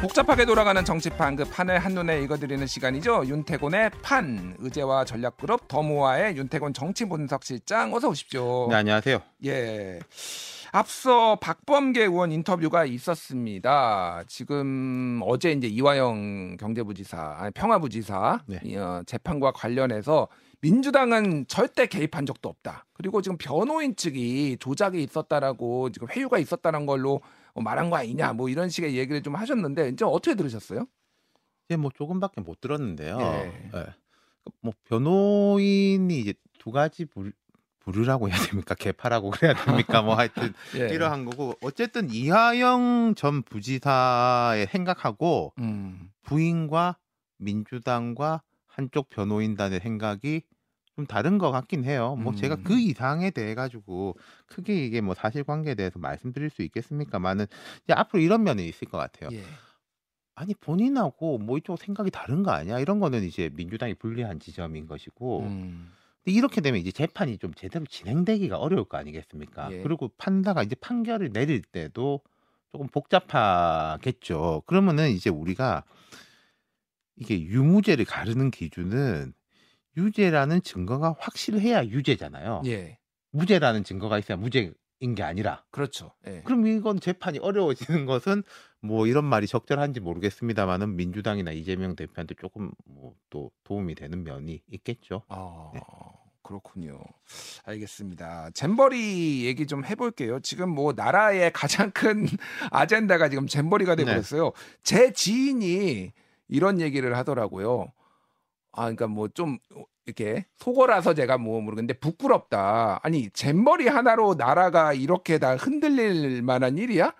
복잡하게 돌아가는 정치판 그 판을 한눈에 읽어드리는 시간이죠. 윤태곤의 판 의제와 전략그룹 더모아의 윤태곤 정치분석실장 어서 오십시오. 네 안녕하세요. 예. 앞서 박범계 의원 인터뷰가 있었습니다. 지금 어제 이제 이화영 경제부지사, 아니 평화부지사 네. 어, 재판과 관련해서 민주당은 절대 개입한 적도 없다. 그리고 지금 변호인 측이 조작이 있었다라고 지금 회유가 있었다는 걸로 말한 거 아니냐, 뭐 이런 식의 얘기를 좀 하셨는데 이제 어떻게 들으셨어요? 이제 뭐 조금밖에 못 들었는데요. 예. 예. 뭐 변호인이 이제 두 가지 부류, 부류라고 해야 됩니까? 개파라고 그래야 됩니까? 뭐 하여튼 예. 이러한 거고 어쨌든 이하영 전 부지사의 생각하고 음, 부인과 민주당과 한쪽 변호인단의 생각이 좀 다른 것 같긴 해요. 뭐 음. 제가 그 이상에 대해 가지고 크게 이게 뭐 사실관계에 대해서 말씀드릴 수 있겠습니까만은 이제 앞으로 이런 면이 있을 것 같아요. 예. 아니 본인하고 뭐 이쪽 생각이 다른 거 아니야? 이런 거는 이제 민주당이 불리한 지점인 것이고 음, 근데 이렇게 되면 이제 재판이 좀 제대로 진행되기가 어려울 거 아니겠습니까? 예. 그리고 판사가 이제 판결을 내릴 때도 조금 복잡하겠죠. 그러면은 이제 우리가 이게 유무죄를 가르는 기준은 유죄라는 증거가 확실해야 유죄잖아요. 예. 무죄라는 증거가 있어야 무죄인 게 아니라 그렇죠. 예. 그럼 이건 재판이 어려워지는 것은 뭐 이런 말이 적절한지 모르겠습니다만은 민주당이나 이재명 대표한테 조금 뭐 또 도움이 되는 면이 있겠죠. 아, 네. 그렇군요. 알겠습니다. 잼버리 얘기 좀 해볼게요. 지금 뭐 나라의 가장 큰 아젠다가 지금 잼버리가 네. 돼버렸어요. 제 지인이 이런 얘기를 하더라고요. 아, 그러니까 뭐 좀 이렇게 속어라서 제가 뭐 모르겠는데 부끄럽다. 아니 잼버리 하나로 나라가 이렇게 다 흔들릴 만한 일이야?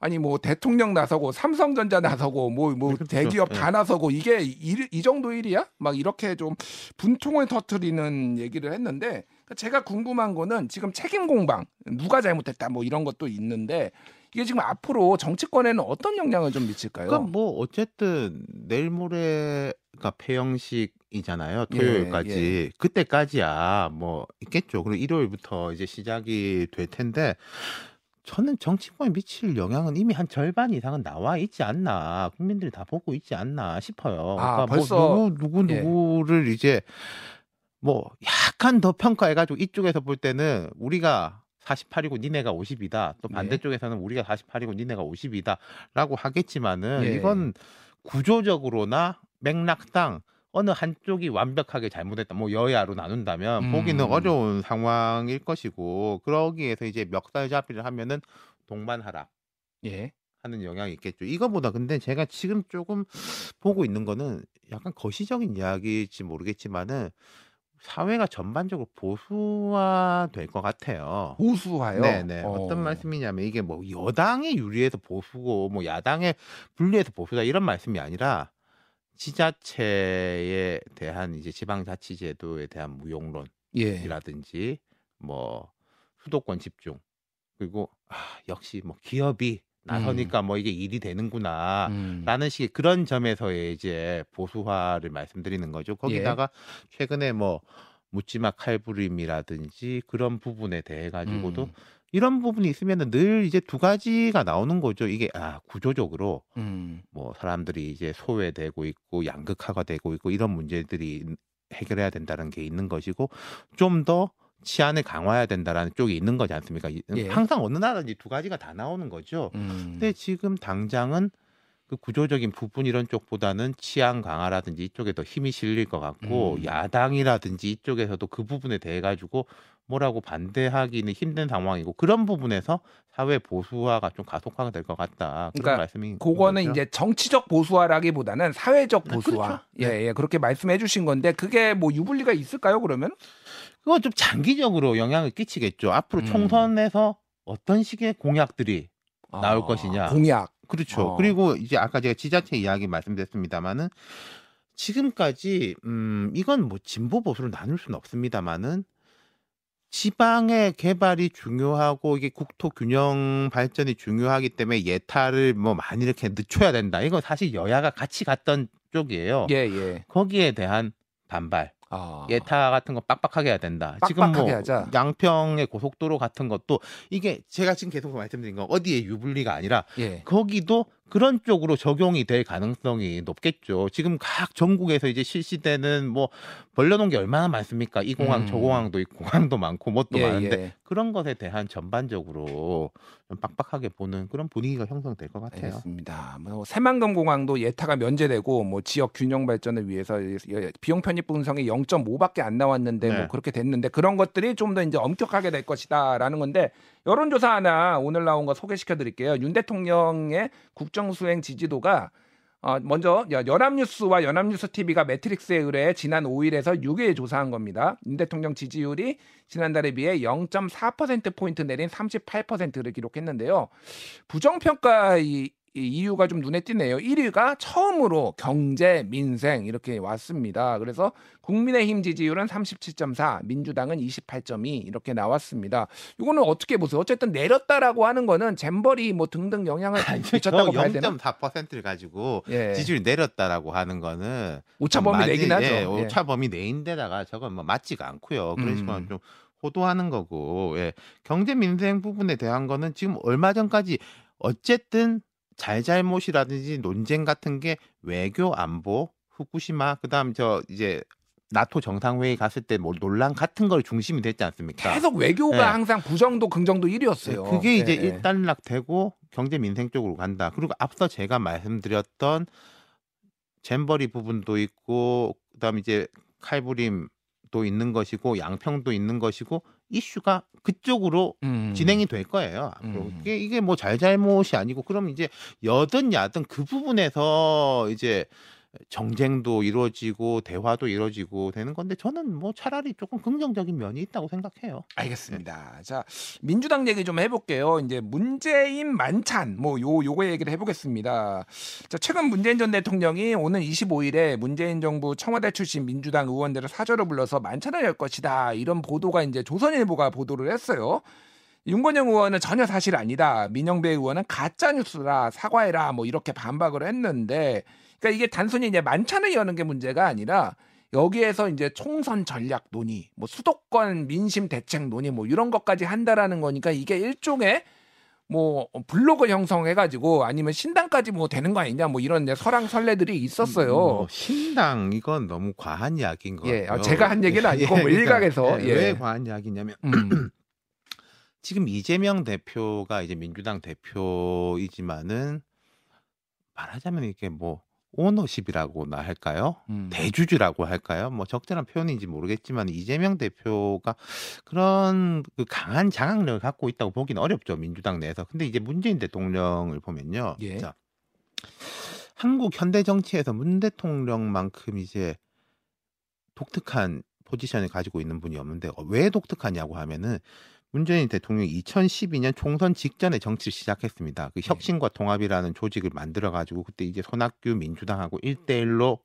아니 뭐 대통령 나서고 삼성전자 나서고 뭐뭐 그렇죠. 대기업 예. 다 나서고 이게 이, 이 정도 일이야? 막 이렇게 좀 분통을 터트리는 얘기를 했는데 그러니까 제가 궁금한 거는 지금 책임 공방 누가 잘못했다 뭐 이런 것도 있는데 이게 지금 앞으로 정치권에는 어떤 영향을 좀 미칠까요? 그러니까 뭐 어쨌든 내일 모레 가 폐영식이잖아요. 예, 토요일까지 그때까지야 뭐 있겠죠. 그리고 일요일부터 이제 시작이 될 텐데 저는 정치권에 미칠 영향은 이미 한 절반 이상은 나와 있지 않나 국민들이 다 보고 있지 않나 싶어요. 아, 그러니까 벌써- 뭐 누구 누구 예. 누구를 이제 뭐 약간 더 평가해가지고 이쪽에서 볼 때는 우리가 48이고 니네가 50이다. 또 네. 반대쪽에서는 우리가 48이고 니네가 50이다 라고 하겠지만은 예. 이건 구조적으로나 맥락상 어느 한쪽이 완벽하게 잘못했다. 뭐 여야로 나눈다면 음. 보기는 어려운 상황일 것이고 그러기에서 이제 멱살 잡기를 하면은 동반하라. 예. 하는 영향이 있겠죠. 이거보다 근데 제가 지금 조금 보고 있는 거는 약간 거시적인 이야기일지 모르겠지만은 사회가 전반적으로 보수화 될 것 같아요. 보수화요. 네네. 어... 떤 말씀이냐면 이게 뭐 여당에 유리해서 보수고 뭐 야당에 불리해서 보수다 이런 말씀이 아니라 지자체에 대한 이제 지방자치제도에 대한 무용론이라든지 예. 뭐 수도권 집중 그리고 아, 역시 뭐 기업이 나서니까 뭐 이게 일이 되는구나. 음. 라는 식의 그런 점에서의 이제 보수화를 말씀드리는 거죠. 거기다가 최근에 뭐 묻지마 칼부림이라든지 그런 부분에 대해 가지고도 음. 이런 부분이 있으면은 늘 이제 두 가지가 나오는 거죠. 이게 아 구조적으로 음. 뭐 사람들이 이제 소외되고 있고 양극화가 되고 있고 이런 문제들이 해결해야 된다는 게 있는 것이고 좀 더 치안을 강화해야 된다라는 쪽이 있는 거지 않습니까? 이- 예. 항상 어느 나라든지 두 가지가 다 나오는 거죠. 음. 근데 지금 당장은 그 구조적인 부분 이런 쪽보다는 치안 강화라든지 이쪽에 더 힘이 실릴 것 같고 음. 야당이라든지 이쪽에서도 그 부분에 대해 가지고 뭐라고 반대하기는 힘든 상황이고 그런 부분에서 사회 보수화가 좀 가속화가 될 것 같다 그런 그러니까 말씀이 그거는 이제 정치적 보수화라기보다는 사회적 아, 보수화. 그렇죠. 예, 예. 그렇게 말씀해 주신 건데 그게 뭐 유불리가 있을까요, 그러면? 그건 좀 장기적으로 영향을 끼치겠죠. 앞으로 음. 총선에서 어떤 식의 공약들이 나올 아, 것이냐. 공약. 그렇죠. 어. 그리고 이제 아까 제가 지자체 이야기 말씀드렸습니다마는 지금까지 음 이건 뭐 진보 보수로 나눌 수는 없습니다마는 지방의 개발이 중요하고 이게 국토 균형 발전이 중요하기 때문에 예타를 뭐 많이 이렇게 늦춰야 된다. 이건 사실 여야가 같이 갔던 쪽이에요. 예, 예. 거기에 대한 반발. 아. 예타 같은 거 빡빡하게 해야 된다. 지금 뭐 하자. 양평의 고속도로 같은 것도 이게 제가 지금 계속 말씀드린 건 어디에 유불리가 아니라 예. 거기도 그런 쪽으로 적용이 될 가능성이 높겠죠. 지금 각 전국에서 이제 실시되는 뭐 벌려놓은 게 얼마나 많습니까? 이 공항, 음. 저 공항도 있고 공항도 많고 뭣도 예, 많은데 예. 그런 것에 대한 전반적으로 좀 빡빡하게 보는 그런 분위기가 형성될 것 같아요. 알겠습니다. 뭐 새만금 공항도 예타가 면제되고 뭐 지역 균형 발전을 위해서 비용 편입 분성이 0.5밖에 안 나왔는데 네. 뭐 그렇게 됐는데 그런 것들이 좀 더 이제 엄격하게 될 것이다라는 건데 여론조사 하나 오늘 나온 거 소개시켜 드릴게요. 윤 대통령의 국정 수행 지지도가 어, 먼저 여- 연합뉴스와 연합뉴스 TV가 매트릭스에 의뢰 지난 5일에서 6일 조사한 겁니다. 윤 대통령 지지율이 지난달에 비해 0.4% 포인트 내린 38%를 기록했는데요. 부정평가 이, 이 이유가 좀 눈에 띄네요. 1위가 처음으로 경제, 민생 이렇게 왔습니다. 그래서 국민의힘 지지율은 37.4, 민주당은 28.2 이렇게 나왔습니다. 이거는 어떻게 보세요? 어쨌든 내렸다라고 하는 거는 잼버리 뭐 등등 영향을 미쳤다고 봐야 되나? 0.4%를 가지고 예. 지지율이 내렸다라고 하는 거는 오차 좀 범위 많이- 내긴 하죠. 예, 예. 오차 범위 내인데다가 저건 뭐 맞지가 않고요. 그런 음. 좀 호도하는 거고 예. 경제 민생 부분에 대한 거는 지금 얼마 전까지 어쨌든 잘잘못이라든지 논쟁 같은 게 외교 안보 후쿠시마 그다음 저 이제 나토 정상회의 갔을 때 뭐 논란 같은 걸 중심이 됐지 않습니까? 계속 외교가 예. 항상 부정도 긍정도 1위였어요. 그게 이제 예, 예. 일단락되고 경제 민생 쪽으로 간다. 그리고 앞서 제가 말씀드렸던 잼버리 부분도 있고 그다음 이제 칼부림도 있는 것이고 양평도 있는 것이고 이슈가 그쪽으로 음. 진행이 될 거예요. 앞으로 음. 이게 이게 뭐 잘잘못이 아니고 그럼 이제 여든 야든 그 부분에서 이제 정쟁도 이루어지고 대화도 이루어지고 되는 건데 저는 뭐 차라리 조금 긍정적인 면이 있다고 생각해요. 알겠습니다. 자, 민주당 얘기 좀 해볼게요. 이제 문재인 만찬, 뭐, 요, 요거 얘기를 해보겠습니다. 자, 최근 문재인 전 대통령이 오는 25일에 문재인 정부 청와대 출신 민주당 의원들을 사저로 불러서 만찬을 열 것이다. 이런 보도가 이제 조선일보가 보도를 했어요. 윤건영 의원은 전혀 사실 아니다. 민영배 의원은 가짜 뉴스라 사과해라. 뭐 이렇게 반박을 했는데, 그러니까 이게 단순히 이제 만찬을 여는 게 문제가 아니라 여기에서 이제 총선 전략 논의, 뭐 수도권 민심 대책 논의, 뭐 이런 것까지 한다라는 거니까 이게 일종의 뭐 블로그 형성해가지고 아니면 신당까지 뭐 되는 거 아니냐, 뭐 이런 이제 설랑 설레들이 있었어요. 뭐 신당 이건 너무 과한 이야기인 것 예. 아, 제가 한 얘기는 아니고 뭐 일각에서, 예, 예. 왜 과한 이야기냐면 음, 지금 이재명 대표가 이제 민주당 대표이지만은 말하자면 이게 뭐 오너십이라고나 할까요? 음. 대주주라고 할까요? 뭐 적절한 표현인지 모르겠지만 이재명 대표가 그런 그 강한 장악력을 갖고 있다고 보기는 어렵죠 민주당 내에서. 근데 이제 문재인 대통령을 보면요. 예. 자, 한국 현대 정치에서 문 대통령만큼 이제 독특한 포지션을 가지고 있는 분이 없는데 어, 왜 독특하냐고 하면은 문재인 대통령이 2012년 총선 직전에 정치를 시작했습니다. 그 혁신과 통합이라는 조직을 만들어 가지고 그때 이제 손학규 민주당하고 1대1로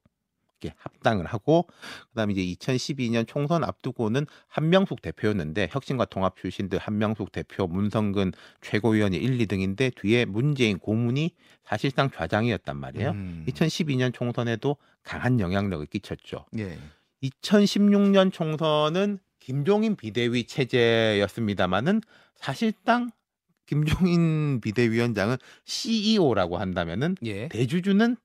이렇게 합당을 하고 그다음에 이제 2012년 총선 앞두고는 한명숙 대표였는데 혁신과 통합 출신들 한명숙 대표, 문성근 최고위원이 1, 2등인데 뒤에 문재인 고문이 사실상 좌장이었단 말이에요. 음. 2012년 총선에도 강한 영향력을 끼쳤죠. 예. 2016년 총선은 김종인 비대위 체제였습니다마는 사실상 김종인 비대위원장은 CEO라고 한다면은 예. 대주주는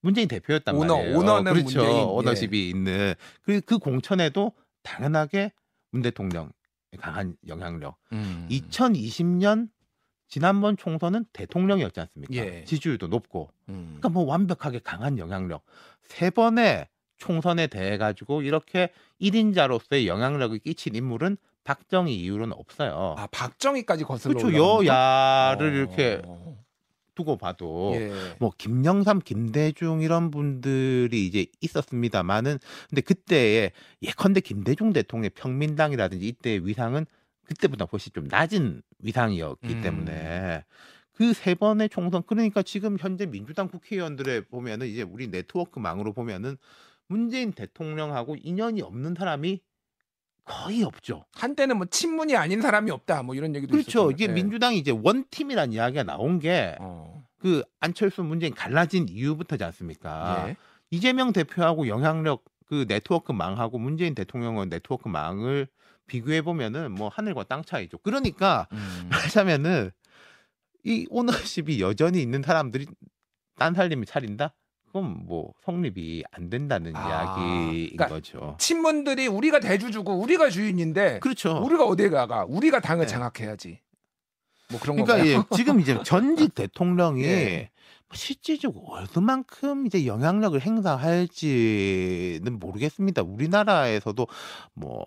문재인 대표였단 오너, 말이에요. 오너는 그렇죠. 문재인, 예. 오너십이 있는 그, 그 공천에도 당연하게 문 대통령 강한 영향력. 음. 2020년 지난번 총선은 대통령이었지 않습니까? 예. 지지율도 높고 음. 그러니까 뭐 완벽하게 강한 영향력. 세 번의 총선에 대해 가지고 이렇게 1인자로서의 영향력을 끼친 인물은 박정희 이후로는 없어요. 아 박정희까지 거슬러 그렇죠. 여야를 어. 이렇게 두고 봐도 예. 뭐 김영삼, 김대중 이런 분들이 이제 있었습니다만은 근데 그때의 예컨대 김대중 대통령의 평민당이라든지 이때의 위상은 그때보다 훨씬 좀 낮은 위상이었기 음. 때문에 그 세 번의 총선 그러니까 지금 현재 민주당 국회의원들의 보면은 이제 우리 네트워크망으로 보면은 문재인 대통령하고 인연이 없는 사람이 거의 없죠. 한때는 뭐 친문이 아닌 사람이 없다 뭐 이런 얘기도 그렇죠. 있었잖아요. 이게 예. 민주당이 이제 원팀이라는 이야기가 나온 게 어. 그 안철수 문재인 갈라진 이유부터지 않습니까? 예. 이재명 대표하고 영향력 그 네트워크 망하고 문재인 대통령의 네트워크 망을 비교해 보면은 뭐 하늘과 땅 차이죠. 그러니까 음. 말하자면은 이 오너십이 여전히 있는 사람들이 딴 살림이 차린다? 그건 뭐 성립이 안 된다는 아, 이야기인 그러니까 거죠. 친문들이 우리가 대주주고 우리가 주인인데 그렇죠. 우리가 어디에 가가? 우리가 당을 네. 장악해야지. 뭐 그런 그러니까 건가요? 예, 지금 이제 전직 대통령이 예. 실질적으로 얼마만큼 이제 영향력을 행사할지는 모르겠습니다. 우리나라에서도 뭐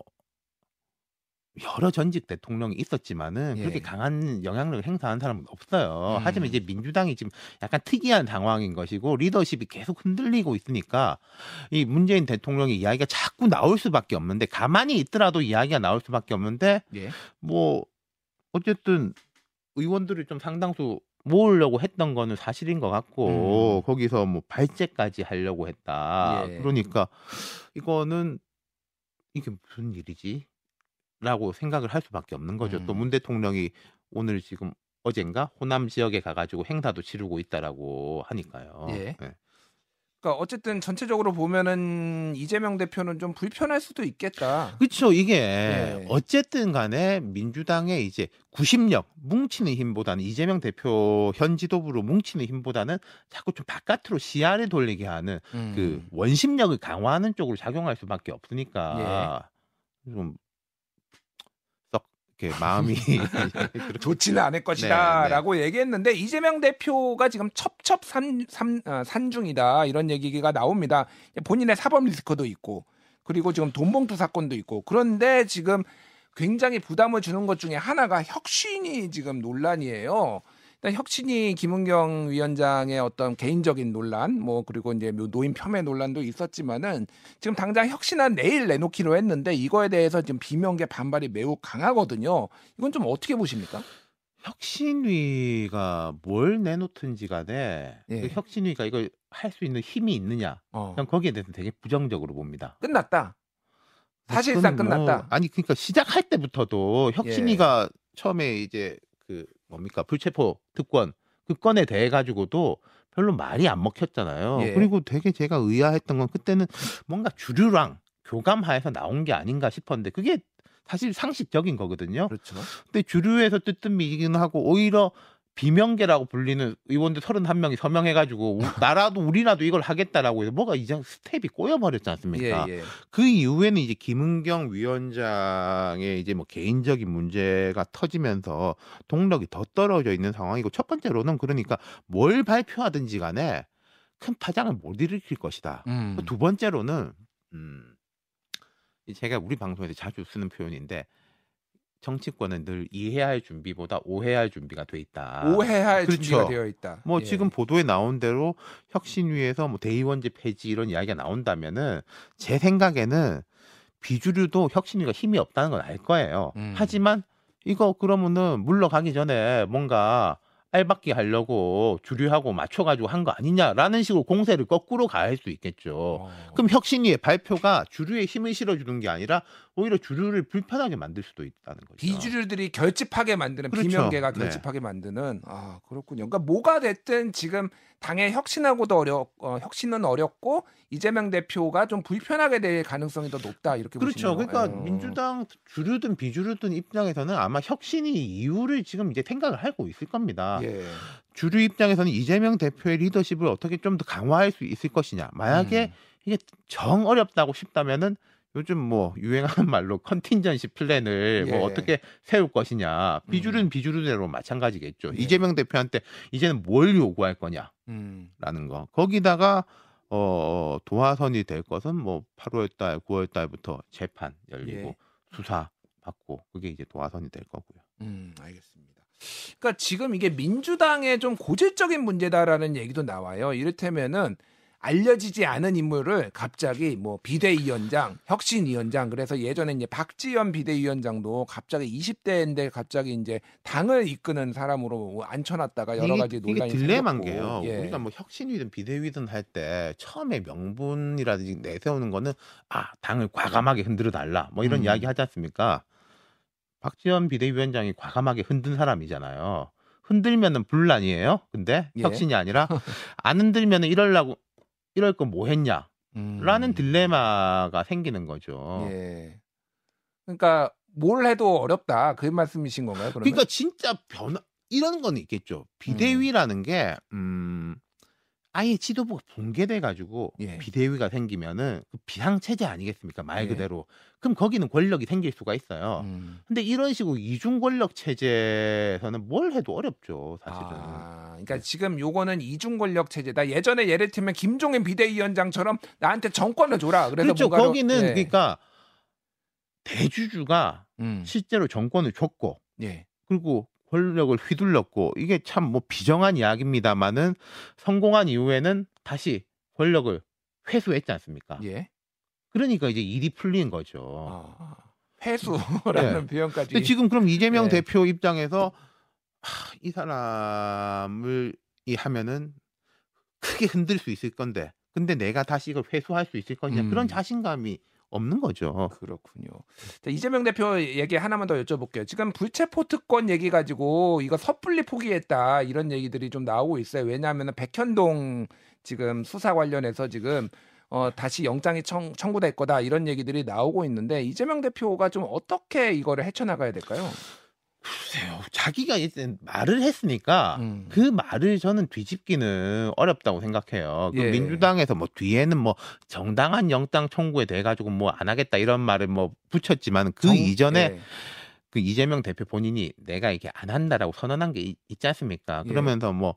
여러 전직 대통령이 있었지만은 예. 그렇게 강한 영향력을 행사한 사람은 없어요. 음. 하지만 이제 민주당이 지금 약간 특이한 상황인 것이고 리더십이 계속 흔들리고 있으니까 이 문재인 대통령의 이야기가 자꾸 나올 수밖에 없는데 가만히 있더라도 이야기가 나올 수밖에 없는데 예. 뭐 어쨌든 의원들이 좀 상당수 모으려고 했던 거는 사실인 것 같고 음. 거기서 뭐 발제까지 하려고 했다. 예. 그러니까 이거는 이게 무슨 일이지? 라고 생각을 할 수밖에 없는 거죠. 음. 또문 대통령이 오늘 지금 어젠가 호남 지역에 가가지고 행사도 치르고 있다라고 하니까요. 예. 네. 그러니까 어쨌든 전체적으로 보면은 이재명 대표는 좀 불편할 수도 있겠다. 그렇죠. 이게 예. 어쨌든 간에 민주당의 이제 구심력, 뭉치는 힘보다는 이재명 대표 현 지도부로 뭉치는 힘보다는 자꾸 좀 바깥으로 시야를 돌리게 하는 음. 그 원심력을 강화하는 쪽으로 작용할 수밖에 없으니까 예. 좀썩 이렇게 마음이 좋지는 않을 네, 것이다라고 얘기했는데 이재명 대표가 지금 첩첩 산, 산, 아, 산중이다 이런 얘기가 나옵니다. 본인의 사법 리스크도 있고 그리고 지금 돈봉투 사건도 있고 그런데 지금 굉장히 부담을 주는 것 중에 하나가 혁신이 지금 논란이에요. 혁신이 김은경 위원장의 어떤 개인적인 논란, 뭐 그리고 이제 노인 폄훼 논란도 있었지만은 지금 당장 혁신안 내일 내놓기로 했는데 이거에 대해서 지금 비명계 반발이 매우 강하거든요. 이건 좀 어떻게 보십니까? 혁신위가 뭘 내놓든지 간에 예. 그 혁신위가 이걸 할 수 있는 힘이 있느냐 어. 그냥 거기에 대해서 되게 부정적으로 봅니다. 끝났다. 사실상 그건 뭐- 끝났다. 아니 그러니까 시작할 때부터도 예. 혁신위가 처음에 이제 그 뭡니까 불체포 특권 그 건에 대해 가지고도 별로 말이 안 먹혔잖아요. 예. 그리고 되게 제가 의아했던 건 그때는 뭔가 주류랑 교감하에서 나온 게 아닌가 싶었는데 그게 사실 상식적인 거거든요. 그렇죠. 근데 주류에서 뜨뜻미긴 하고 오히려 비명계라고 불리는 의원들 31명이 서명해가지고 우- 나라도 우리나라도 이걸 하겠다라고 해서 뭐가 이제 스텝이 꼬여버렸지 않습니까? 예, 예. 그 이후에는 이제 김은경 위원장의 이제 뭐 개인적인 문제가 터지면서 동력이 더 떨어져 있는 상황이고 첫 번째로는 그러니까 뭘 발표하든지 간에 큰 파장을 못 일으킬 것이다. 음. 두 번째로는 음, 이 제가 우리 방송에서 자주 쓰는 표현인데 정치권은 늘 이해할 준비보다 오해할 준비가 돼 있다. 오해할 그렇죠. 준비가 되어 있다. 뭐 예. 지금 보도에 나온 대로 혁신위에서 뭐 대의원제 폐지 이런 이야기가 나온다면은 제 생각에는 비주류도 혁신위가 힘이 없다는 건알 거예요. 음. 하지만 이거 그러면은 물러가기 전에 뭔가 알박기 하려고 주류하고 맞춰가지고 한 거 아니냐라는 식으로 공세를 거꾸로 가할 수 있겠죠. 어. 그럼 혁신위의 발표가 주류에 힘을 실어주는 게 아니라 오히려 주류를 불편하게 만들 수도 있다는 거죠. 비주류들이 결집하게 만드는 그렇죠. 비명계가 네. 결집하게 만드는 아 그렇군요. 그러니까 뭐가 됐든 지금 당의 혁신하고도 어려 어, 혁신은 어렵고 이재명 대표가 좀 불편하게 될 가능성이 더 높다 이렇게 그렇죠. 보시네요. 그러니까 어. 민주당 주류든 비주류든 입장에서는 아마 혁신이 이유를 지금 이제 생각을 하고 있을 겁니다. 예. 주류 입장에서는 이재명 대표의 리더십을 어떻게 좀 더 강화할 수 있을 것이냐. 만약에 음. 이게 정 어렵다고 싶다면은 요즘 뭐 유행하는 말로 contingency plan을 예. 뭐 어떻게 세울 것이냐. 비주류는 비주류대로 마찬가지겠죠. 예. 이재명 대표한테 이제는 뭘 요구할 거냐라는 음. 거. 거기다가 어 도화선이 될 것은 뭐 8월 달, 9월 달부터 재판 열리고 예. 수사 받고 그게 이제 도화선이 될 거고요. 음, 알겠습니다. 그러니까 지금 이게 민주당의 좀 고질적인 문제다라는 얘기도 나와요. 이를테면은 알려지지 않은 인물을 갑자기 뭐 비대위원장, 혁신위원장 그래서 예전에 이제 박지원 비대위원장도 갑자기 20대인데 갑자기 이제 당을 이끄는 사람으로 앉혀놨다가 여러 가지 이게, 논란이 이게 딜레마인. 게요. 예. 우리가 뭐 혁신이든 비대위든 할 때 처음에 명분이라든지 내세우는 거는 아 당을 과감하게 흔들어 달라 뭐 이런 음. 이야기 하지 않습니까? 박지원 비대위원장이 과감하게 흔든 사람이잖아요. 흔들면은 분란이에요. 근데 예. 혁신이 아니라 안 흔들면은 이럴라고 이럴 거뭐 했냐? 음. 라는 딜레마가 생기는 거죠. 예. 그러니까 뭘 해도 어렵다 그 말씀이신 건가요? 그러면? 그러니까 진짜 변화 이런 건 있겠죠. 비대위라는 게 음. 아예 지도부가 붕괴돼 가지고 예. 비대위가 생기면은 그 비상 체제 아니겠습니까? 말 예. 그대로. 그럼 거기는 권력이 생길 수가 있어요. 음. 근데 이런 식으로 이중 권력 체제에서는 뭘 해도 어렵죠, 사실은. 아, 그러니까 지금 요거는 이중 권력 체제다. 예전에 예를 들면 김종인 비대위원장처럼 나한테 정권을 줘라. 그래서 그렇죠. 뭔가로- 거기는 예. 그러니까 대주주가 음. 실제로 정권을 줬고 예. 그리고 권력을 휘둘렀고 이게 참 뭐 비정한 이야기입니다만은 성공한 이후에는 다시 권력을 회수했지 않습니까? 예. 그러니까 이제 일이 풀린 거죠. 아, 회수라는 표현까지. 근데 지금 그럼 이재명 예. 대표 입장에서 하, 이 사람을 이 하면은 크게 흔들 수 있을 건데 근데 내가 다시 이걸 회수할 수 있을 거냐 음. 그런 자신감이 없는 거죠. 그렇군요. 자, 이재명 대표 얘기 하나만 더 여쭤볼게요. 지금 불체포 특권 얘기 가지고 이거 섣불리 포기했다 이런 얘기들이 좀 나오고 있어요. 왜냐하면 백현동 지금 수사 관련해서 지금 어, 다시 영장이 청, 청구될 거다 이런 얘기들이 나오고 있는데 이재명 대표가 좀 어떻게 이거를 헤쳐나가야 될까요? 글쎄요. 자기가 일단 말을 했으니까 음. 그 말을 저는 뒤집기는 어렵다고 생각해요. 그 예. 민주당에서 뭐 뒤에는 뭐 정당한 영장 청구에 대해 가지고 뭐 안 하겠다 이런 말을 뭐 붙였지만 그 정- 이전에 예. 그 이재명 대표 본인이 내가 이게 안 한다라고 선언한 게 있, 지 않습니까? 예. 그러면서 뭐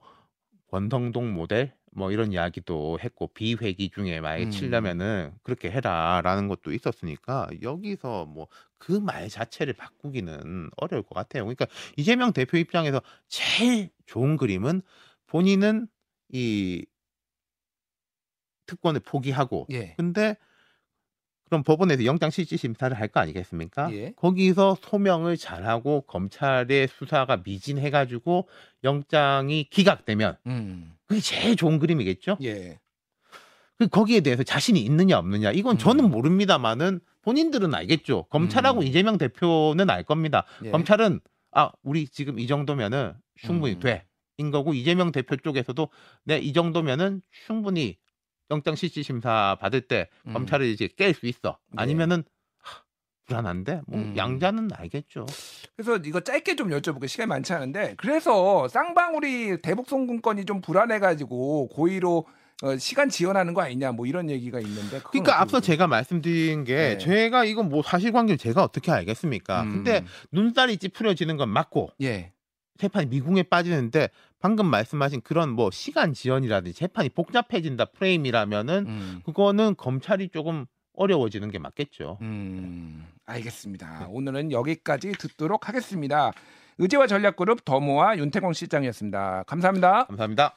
권성동 모델 뭐 이런 이야기도 했고 비회기 중에 만약에 음. 치려면은 그렇게 해라라는 것도 있었으니까 여기서 뭐 그 말 자체를 바꾸기는 어려울 것 같아요. 그러니까 이재명 대표 입장에서 제일 좋은 그림은 본인은 이 특권을 포기하고 예. 근데 그럼 법원에서 영장 실질 심사를 할 거 아니겠습니까? 예. 거기서 소명을 잘하고 검찰의 수사가 미진해가지고 영장이 기각되면 음. 그게 제일 좋은 그림이겠죠? 예. 그 거기에 대해서 자신이 있느냐 없느냐 이건 저는 음. 모릅니다만은 본인들은 알겠죠. 검찰하고 음. 이재명 대표는 알 겁니다. 예. 검찰은 아 우리 지금 이 정도면은 충분히 음. 돼. 인 거고 이재명 대표 쪽에서도 네 이 정도면은 충분히 영장 실질 심사 받을 때 음. 검찰을 이제 깰 수 있어. 네. 아니면은 하, 불안한데 뭐 음. 양자는 알겠죠. 그래서 이거 짧게 좀 여쭤볼게요. 시간이 많지 않은데 그래서 쌍방울이 대북 송금권이 좀 불안해가지고 고의로 어, 시간 지연하는 거 아니냐 뭐 이런 얘기가 있는데 그러니까 앞서? 제가 말씀드린 게 네. 제가 이건 뭐 사실관계를 제가 어떻게 알겠습니까? 음. 근데 눈살이 찌푸려지는 건 맞고 예. 재판이 미궁에 빠지는데 방금 말씀하신 그런 뭐 시간 지연이라든지 재판이 복잡해진다 프레임이라면은 음. 그거는 검찰이 조금 어려워지는 게 맞겠죠. 음, 알겠습니다. 네. 오늘은 여기까지 듣도록 하겠습니다. 의제와 전략그룹 더모와 윤태광 실장이었습니다. 감사합니다. 감사합니다.